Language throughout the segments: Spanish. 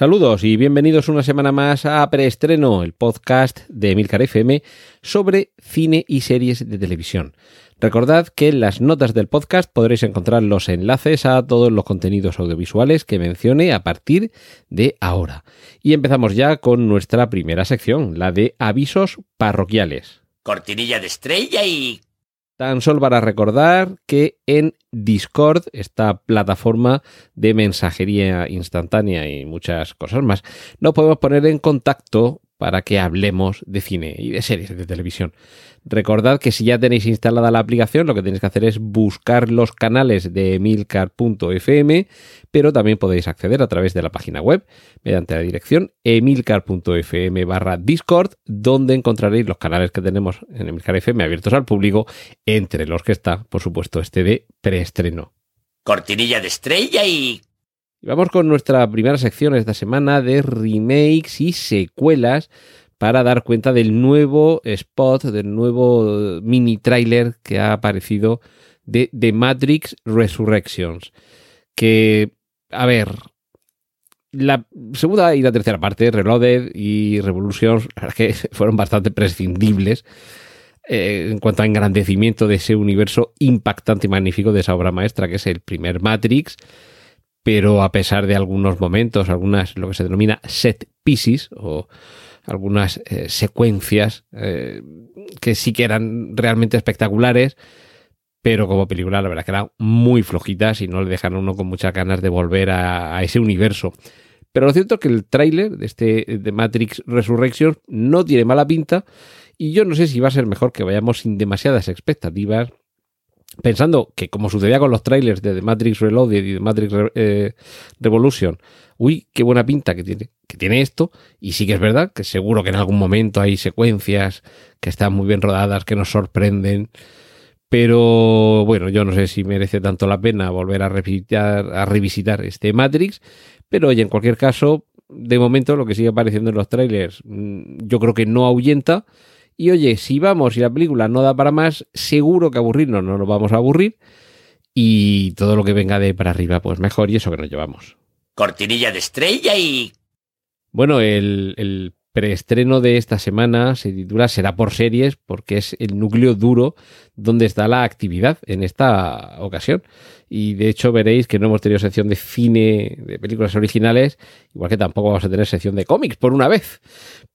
Saludos y bienvenidos una semana más a Preestreno, el podcast de Emilcar FM sobre cine y series de televisión. Recordad que en las notas del podcast podréis encontrar los enlaces a todos los contenidos audiovisuales que mencione a partir de ahora. Y empezamos ya con nuestra primera sección, la de avisos parroquiales. Cortinilla de estrella y... Tan solo para recordar que en Discord, esta plataforma de mensajería instantánea y muchas cosas más, nos podemos poner en contacto para que hablemos de cine y de series de televisión. Recordad que si ya tenéis instalada la aplicación, lo que tenéis que hacer es buscar los canales de emilcar.fm, pero también podéis acceder a través de la página web mediante la dirección emilcar.fm barra Discord, donde encontraréis los canales que tenemos en Emilcar FM abiertos al público, entre los que está, por supuesto, este de preestreno. Cortinilla de estrella y... Y vamos con nuestra primera sección esta semana de remakes y secuelas para dar cuenta del nuevo spot, del nuevo mini trailer que ha aparecido de The Matrix Resurrections. Que, a ver, la segunda y la tercera parte, Reloaded y Revolutions, que fueron bastante prescindibles eh, en cuanto a engrandecimiento de ese universo impactante y magnífico de esa obra maestra, que es el primer Matrix pero a pesar de algunos momentos, algunas lo que se denomina set pieces o algunas eh, secuencias eh, que sí que eran realmente espectaculares, pero como película la verdad que eran muy flojitas y no le dejan a uno con muchas ganas de volver a, ese universo. Pero lo cierto es que el tráiler de este de Matrix Resurrection no tiene mala pinta y yo no sé si va a ser mejor que vayamos sin demasiadas expectativas pensando que como sucedía con los trailers de The Matrix Reloaded y The Matrix eh, Revolution, uy, qué buena pinta que tiene, que tiene esto, y sí que es verdad que seguro que en algún momento hay secuencias que están muy bien rodadas, que nos sorprenden, pero bueno, yo no sé si merece tanto la pena volver a revisitar, a revisitar este Matrix, pero oye, en cualquier caso, de momento lo que sigue apareciendo en los trailers, mm, yo creo que no ahuyenta, y oye, si vamos y la película no da para más, seguro que aburrirnos no nos vamos a aburrir. Y todo lo que venga de para arriba, pues mejor. Y eso que nos llevamos. Cortinilla de estrella y... Bueno, el, el preestreno de esta semana se titula Será por series porque es el núcleo duro donde está la actividad en esta ocasión. Y de hecho veréis que no hemos tenido sección de cine, de películas originales, igual que tampoco vamos a tener sección de cómics por una vez.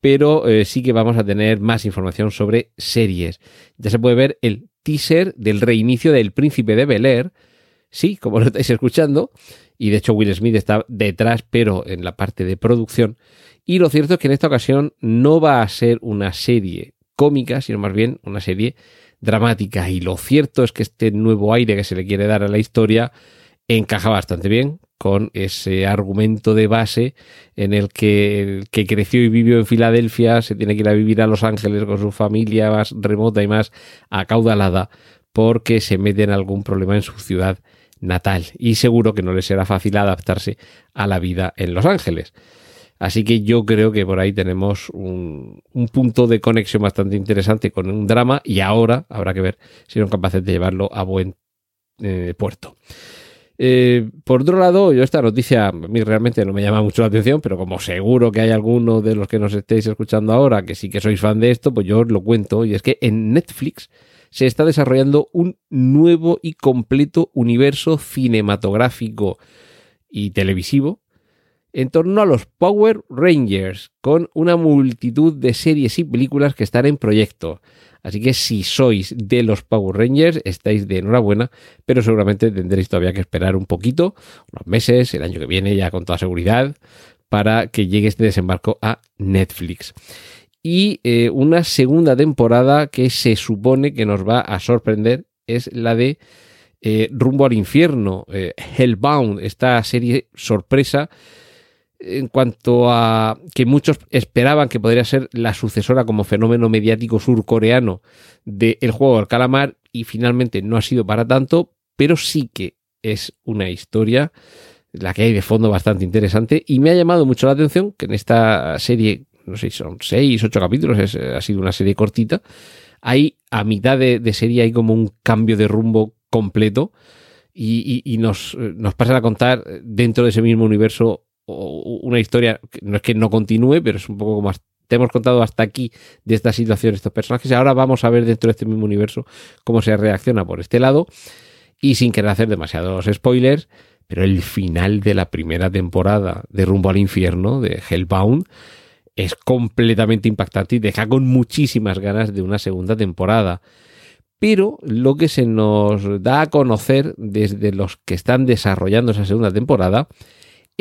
Pero eh, sí que vamos a tener más información sobre series. Ya se puede ver el teaser del reinicio del Príncipe de Bel Air. Sí, como lo estáis escuchando. Y de hecho Will Smith está detrás, pero en la parte de producción. Y lo cierto es que en esta ocasión no va a ser una serie cómica, sino más bien una serie dramática. Y lo cierto es que este nuevo aire que se le quiere dar a la historia encaja bastante bien con ese argumento de base en el que el que creció y vivió en Filadelfia se tiene que ir a vivir a Los Ángeles con su familia más remota y más acaudalada porque se mete en algún problema en su ciudad natal y seguro que no le será fácil adaptarse a la vida en Los Ángeles. Así que yo creo que por ahí tenemos un, punto de conexión bastante interesante con un drama y ahora habrá que ver si son capaces de llevarlo a buen eh, puerto. Eh, por otro lado, yo esta noticia a mí realmente no me llama mucho la atención, pero como seguro que hay alguno de los que nos estéis escuchando ahora que sí que sois fan de esto, pues yo os lo cuento. Y es que en Netflix se está desarrollando un nuevo y completo universo cinematográfico y televisivo en torno a los Power Rangers, con una multitud de series y películas que están en proyecto. Así que si sois de los Power Rangers, estáis de enhorabuena, pero seguramente tendréis todavía que esperar un poquito, unos meses, el año que viene ya con toda seguridad, para que llegue este desembarco a Netflix. Y eh, una segunda temporada que se supone que nos va a sorprender es la de eh, Rumbo al Infierno, eh, Hellbound, esta serie sorpresa en cuanto a que muchos esperaban que podría ser la sucesora como fenómeno mediático surcoreano del juego del calamar y finalmente no ha sido para tanto, pero sí que es una historia la que hay de fondo bastante interesante y me ha llamado mucho la atención que en esta serie, no sé, son seis, ocho capítulos, es, ha sido una serie cortita, hay a mitad de, de serie hay como un cambio de rumbo completo y, y, y nos, nos pasan a contar dentro de ese mismo universo una historia, no es que no continúe, pero es un poco como te hemos contado hasta aquí de esta situación, estos personajes, ahora vamos a ver dentro de este mismo universo cómo se reacciona por este lado, y sin querer hacer demasiados spoilers, pero el final de la primera temporada de Rumbo al Infierno, de Hellbound, es completamente impactante y deja con muchísimas ganas de una segunda temporada. Pero lo que se nos da a conocer desde los que están desarrollando esa segunda temporada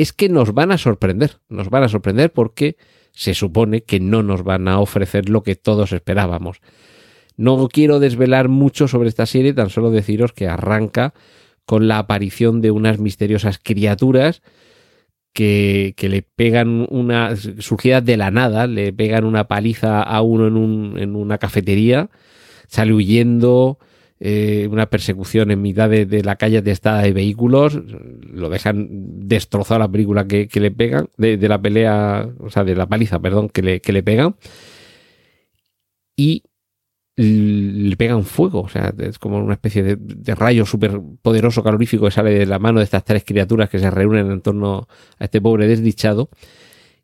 es que nos van a sorprender, nos van a sorprender porque se supone que no nos van a ofrecer lo que todos esperábamos. No quiero desvelar mucho sobre esta serie, tan solo deciros que arranca con la aparición de unas misteriosas criaturas que, que le pegan una, surgida de la nada, le pegan una paliza a uno en, un, en una cafetería, sale huyendo, eh, una persecución en mitad de, la calle atestada de vehículos, lo dejan destrozado la película que, que le pegan, de, de, la pelea, o sea, de la paliza, perdón, que le, que le pegan. Y le pegan fuego, o sea, es como una especie de, de rayo súper poderoso calorífico que sale de la mano de estas tres criaturas que se reúnen en torno a este pobre desdichado.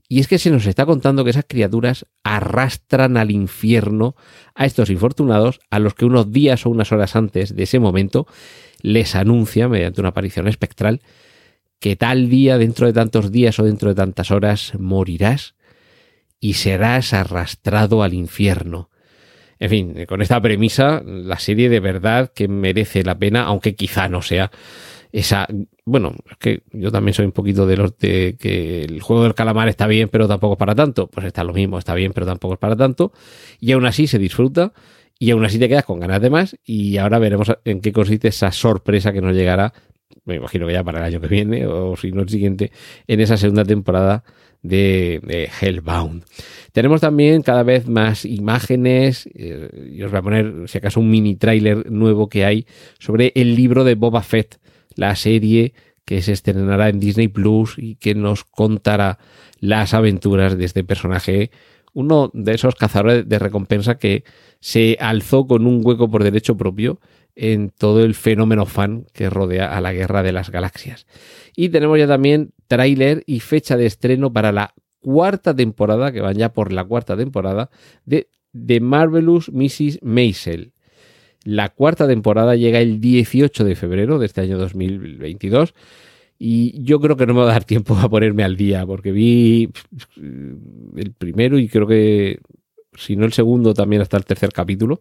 Y es que se nos está contando que esas criaturas arrastran al infierno a estos infortunados a los que unos días o unas horas antes de ese momento les anuncia, mediante una aparición espectral, que tal día, dentro de tantos días o dentro de tantas horas, morirás y serás arrastrado al infierno. En fin, con esta premisa, la serie de verdad que merece la pena, aunque quizá no sea esa. Bueno, es que yo también soy un poquito de los de que el juego del calamar está bien, pero tampoco es para tanto. Pues está lo mismo, está bien, pero tampoco es para tanto. Y aún así se disfruta y aún así te quedas con ganas de más. Y ahora veremos en qué consiste esa sorpresa que nos llegará, me imagino que ya para el año que viene o si no el siguiente, en esa segunda temporada de, Hellbound. Tenemos también cada vez más imágenes, eh, y os voy a poner si acaso un mini tráiler nuevo que hay sobre el libro de Boba Fett, la serie que se estrenará en Disney Plus y que nos contará las aventuras de este personaje, uno de esos cazadores de recompensa que se alzó con un hueco por derecho propio en todo el fenómeno fan que rodea a la Guerra de las Galaxias. Y tenemos ya también tráiler y fecha de estreno para la cuarta temporada, que van ya por la cuarta temporada, de The Marvelous Mrs. Maisel. La cuarta temporada llega el 18 de febrero de este año 2022 y yo creo que no me va a dar tiempo a ponerme al día porque vi el primero y creo que si no el segundo también hasta el tercer capítulo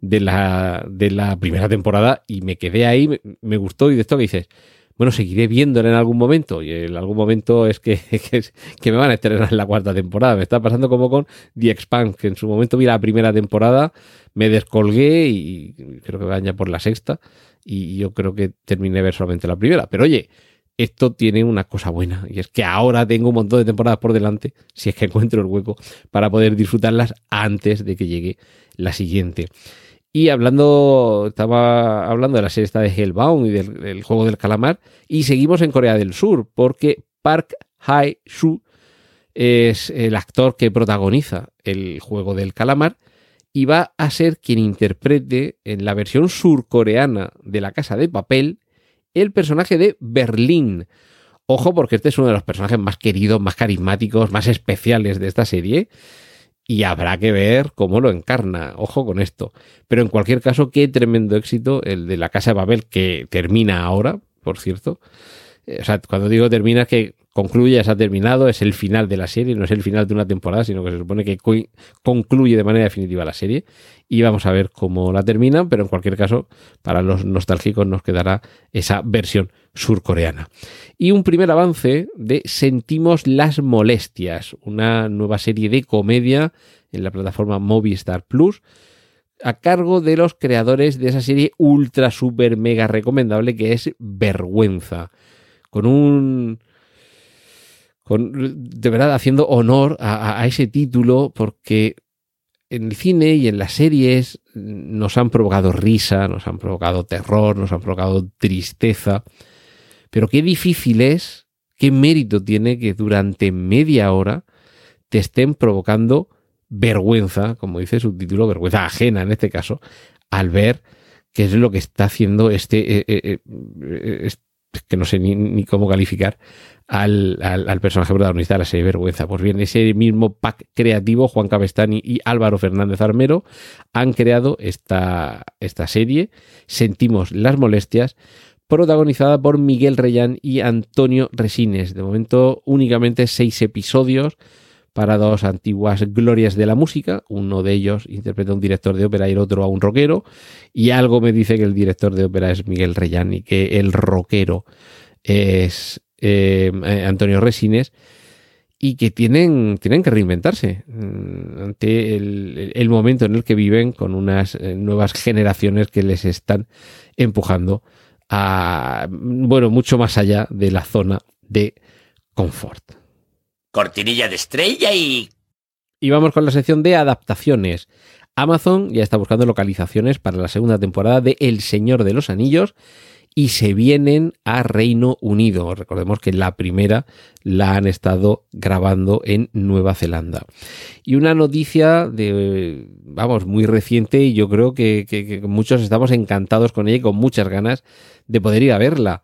de la, de la primera temporada y me quedé ahí, me, me gustó y de esto que dices, bueno, seguiré viéndolo en algún momento. Y en algún momento es que, que, me van a estrenar en la cuarta temporada. Me está pasando como con The Expanse, que en su momento vi la primera temporada, me descolgué y creo que van ya por la sexta. Y yo creo que terminé ver solamente la primera. Pero oye, esto tiene una cosa buena y es que ahora tengo un montón de temporadas por delante, si es que encuentro el hueco, para poder disfrutarlas antes de que llegue la siguiente. Y hablando, estaba hablando de la serie esta de Hellbound y del, del, juego del calamar. Y seguimos en Corea del Sur, porque Park Hae-soo es el actor que protagoniza el juego del calamar y va a ser quien interprete en la versión surcoreana de La Casa de Papel el personaje de Berlín. Ojo, porque este es uno de los personajes más queridos, más carismáticos, más especiales de esta serie y habrá que ver cómo lo encarna. Ojo con esto. Pero en cualquier caso, qué tremendo éxito el de la Casa de Babel, que termina ahora, por cierto. O sea, cuando digo termina es que concluye, se ha terminado, es el final de la serie, no es el final de una temporada, sino que se supone que concluye de manera definitiva la serie. Y vamos a ver cómo la terminan, pero en cualquier caso, para los nostálgicos nos quedará esa versión surcoreana. Y un primer avance de Sentimos las molestias, una nueva serie de comedia en la plataforma Movistar Plus, a cargo de los creadores de esa serie ultra super mega recomendable que es Vergüenza, con un con, de verdad haciendo honor a, ese título porque en el cine y en las series nos han provocado risa, nos han provocado terror, nos han provocado tristeza. Pero qué difícil es, qué mérito tiene que durante media hora te estén provocando vergüenza, como dice su título, vergüenza ajena en este caso, al ver qué es lo que está haciendo este, eh, eh, eh, que no sé ni, cómo calificar, al, personaje protagonista de la serie Vergüenza. Pues bien, ese mismo pack creativo, Juan Cabestani y Álvaro Fernández Armero, han creado esta, esta serie, Sentimos las molestias, protagonizada por Miguel Reyán y Antonio Resines. De momento únicamente seis episodios para dos antiguas glorias de la música. Uno de ellos interpreta a un director de ópera y el otro a un rockero. Y algo me dice que el director de ópera es Miguel Reyán y que el rockero es eh, Antonio Resines y que tienen, tienen que reinventarse mm, ante el, momento en el que viven con unas eh, nuevas generaciones que les están empujando a, bueno, mucho más allá de la zona de confort cortinilla de estrella y... Y vamos con la sección de adaptaciones. Amazon ya está buscando localizaciones para la segunda temporada de El Señor de los Anillos y se vienen a Reino Unido. Recordemos que la primera la han estado grabando en Nueva Zelanda. Y una noticia de, vamos, muy reciente y yo creo que, muchos estamos encantados con ella y con muchas ganas de poder ir a verla.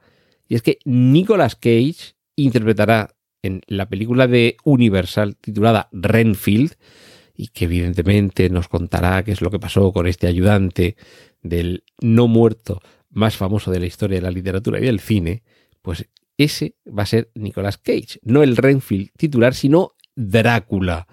Y es que Nicolas Cage interpretará en la película de Universal titulada Renfield, y que evidentemente nos contará qué es lo que pasó con este ayudante del no muerto más famoso de la historia de la literatura y del cine, pues ese va a ser Nicolas Cage, no el Renfield titular, sino Drácula.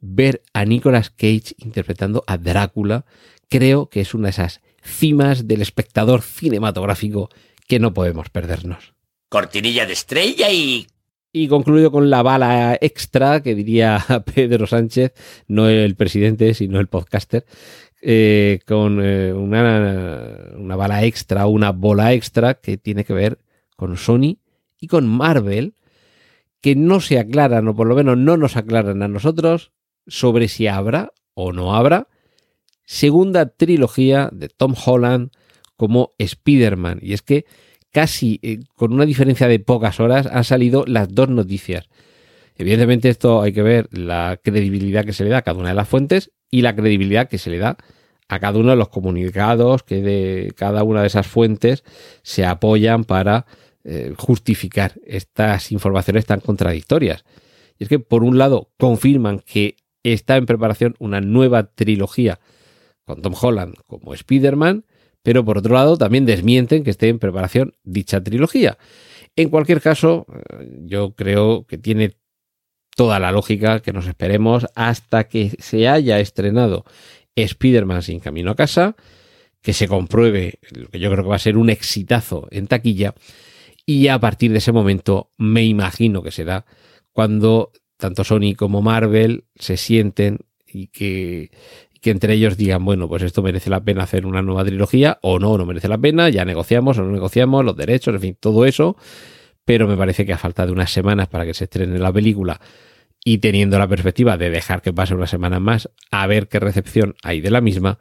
Ver a Nicolas Cage interpretando a Drácula creo que es una de esas cimas del espectador cinematográfico que no podemos perdernos. Cortinilla de estrella y y concluyo con la bala extra que diría Pedro Sánchez, no el presidente, sino el podcaster, eh, con eh, una, una, bala extra, una bola extra que tiene que ver con Sony y con Marvel, que no se aclaran, o por lo menos no nos aclaran a nosotros, sobre si habrá o no habrá segunda trilogía de Tom Holland como Spider-Man. Y es que casi eh, con una diferencia de pocas horas han salido las dos noticias. Evidentemente esto hay que ver la credibilidad que se le da a cada una de las fuentes y la credibilidad que se le da a cada uno de los comunicados que de cada una de esas fuentes se apoyan para eh, justificar estas informaciones tan contradictorias. Y es que por un lado confirman que está en preparación una nueva trilogía con Tom Holland como Spider-Man pero por otro lado también desmienten que esté en preparación dicha trilogía. En cualquier caso, eh, yo creo que tiene toda la lógica que nos esperemos hasta que se haya estrenado Spider-Man sin camino a casa, que se compruebe lo que yo creo que va a ser un exitazo en taquilla, y a partir de ese momento me imagino que será cuando tanto Sony como Marvel se sienten y que, que entre ellos digan, bueno, pues esto merece la pena hacer una nueva trilogía o no, no merece la pena, ya negociamos o no negociamos los derechos, en fin, todo eso, pero me parece que a falta de unas semanas para que se estrene la película y teniendo la perspectiva de dejar que pase una semana más a ver qué recepción hay de la misma,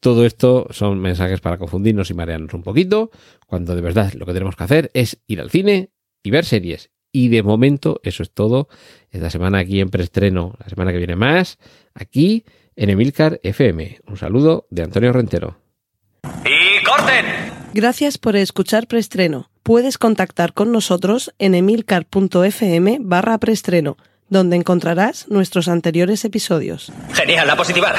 todo esto son mensajes para confundirnos y marearnos un poquito, cuando de verdad lo que tenemos que hacer es ir al cine y ver series. Y de momento eso es todo. Esta semana aquí en preestreno, la semana que viene más, aquí en Emilcar FM. Un saludo de Antonio Rentero. ¡Y corten! Gracias por escuchar Preestreno. Puedes contactar con nosotros en emilcar.fm barra preestreno, donde encontrarás nuestros anteriores episodios. Genial, la positiva.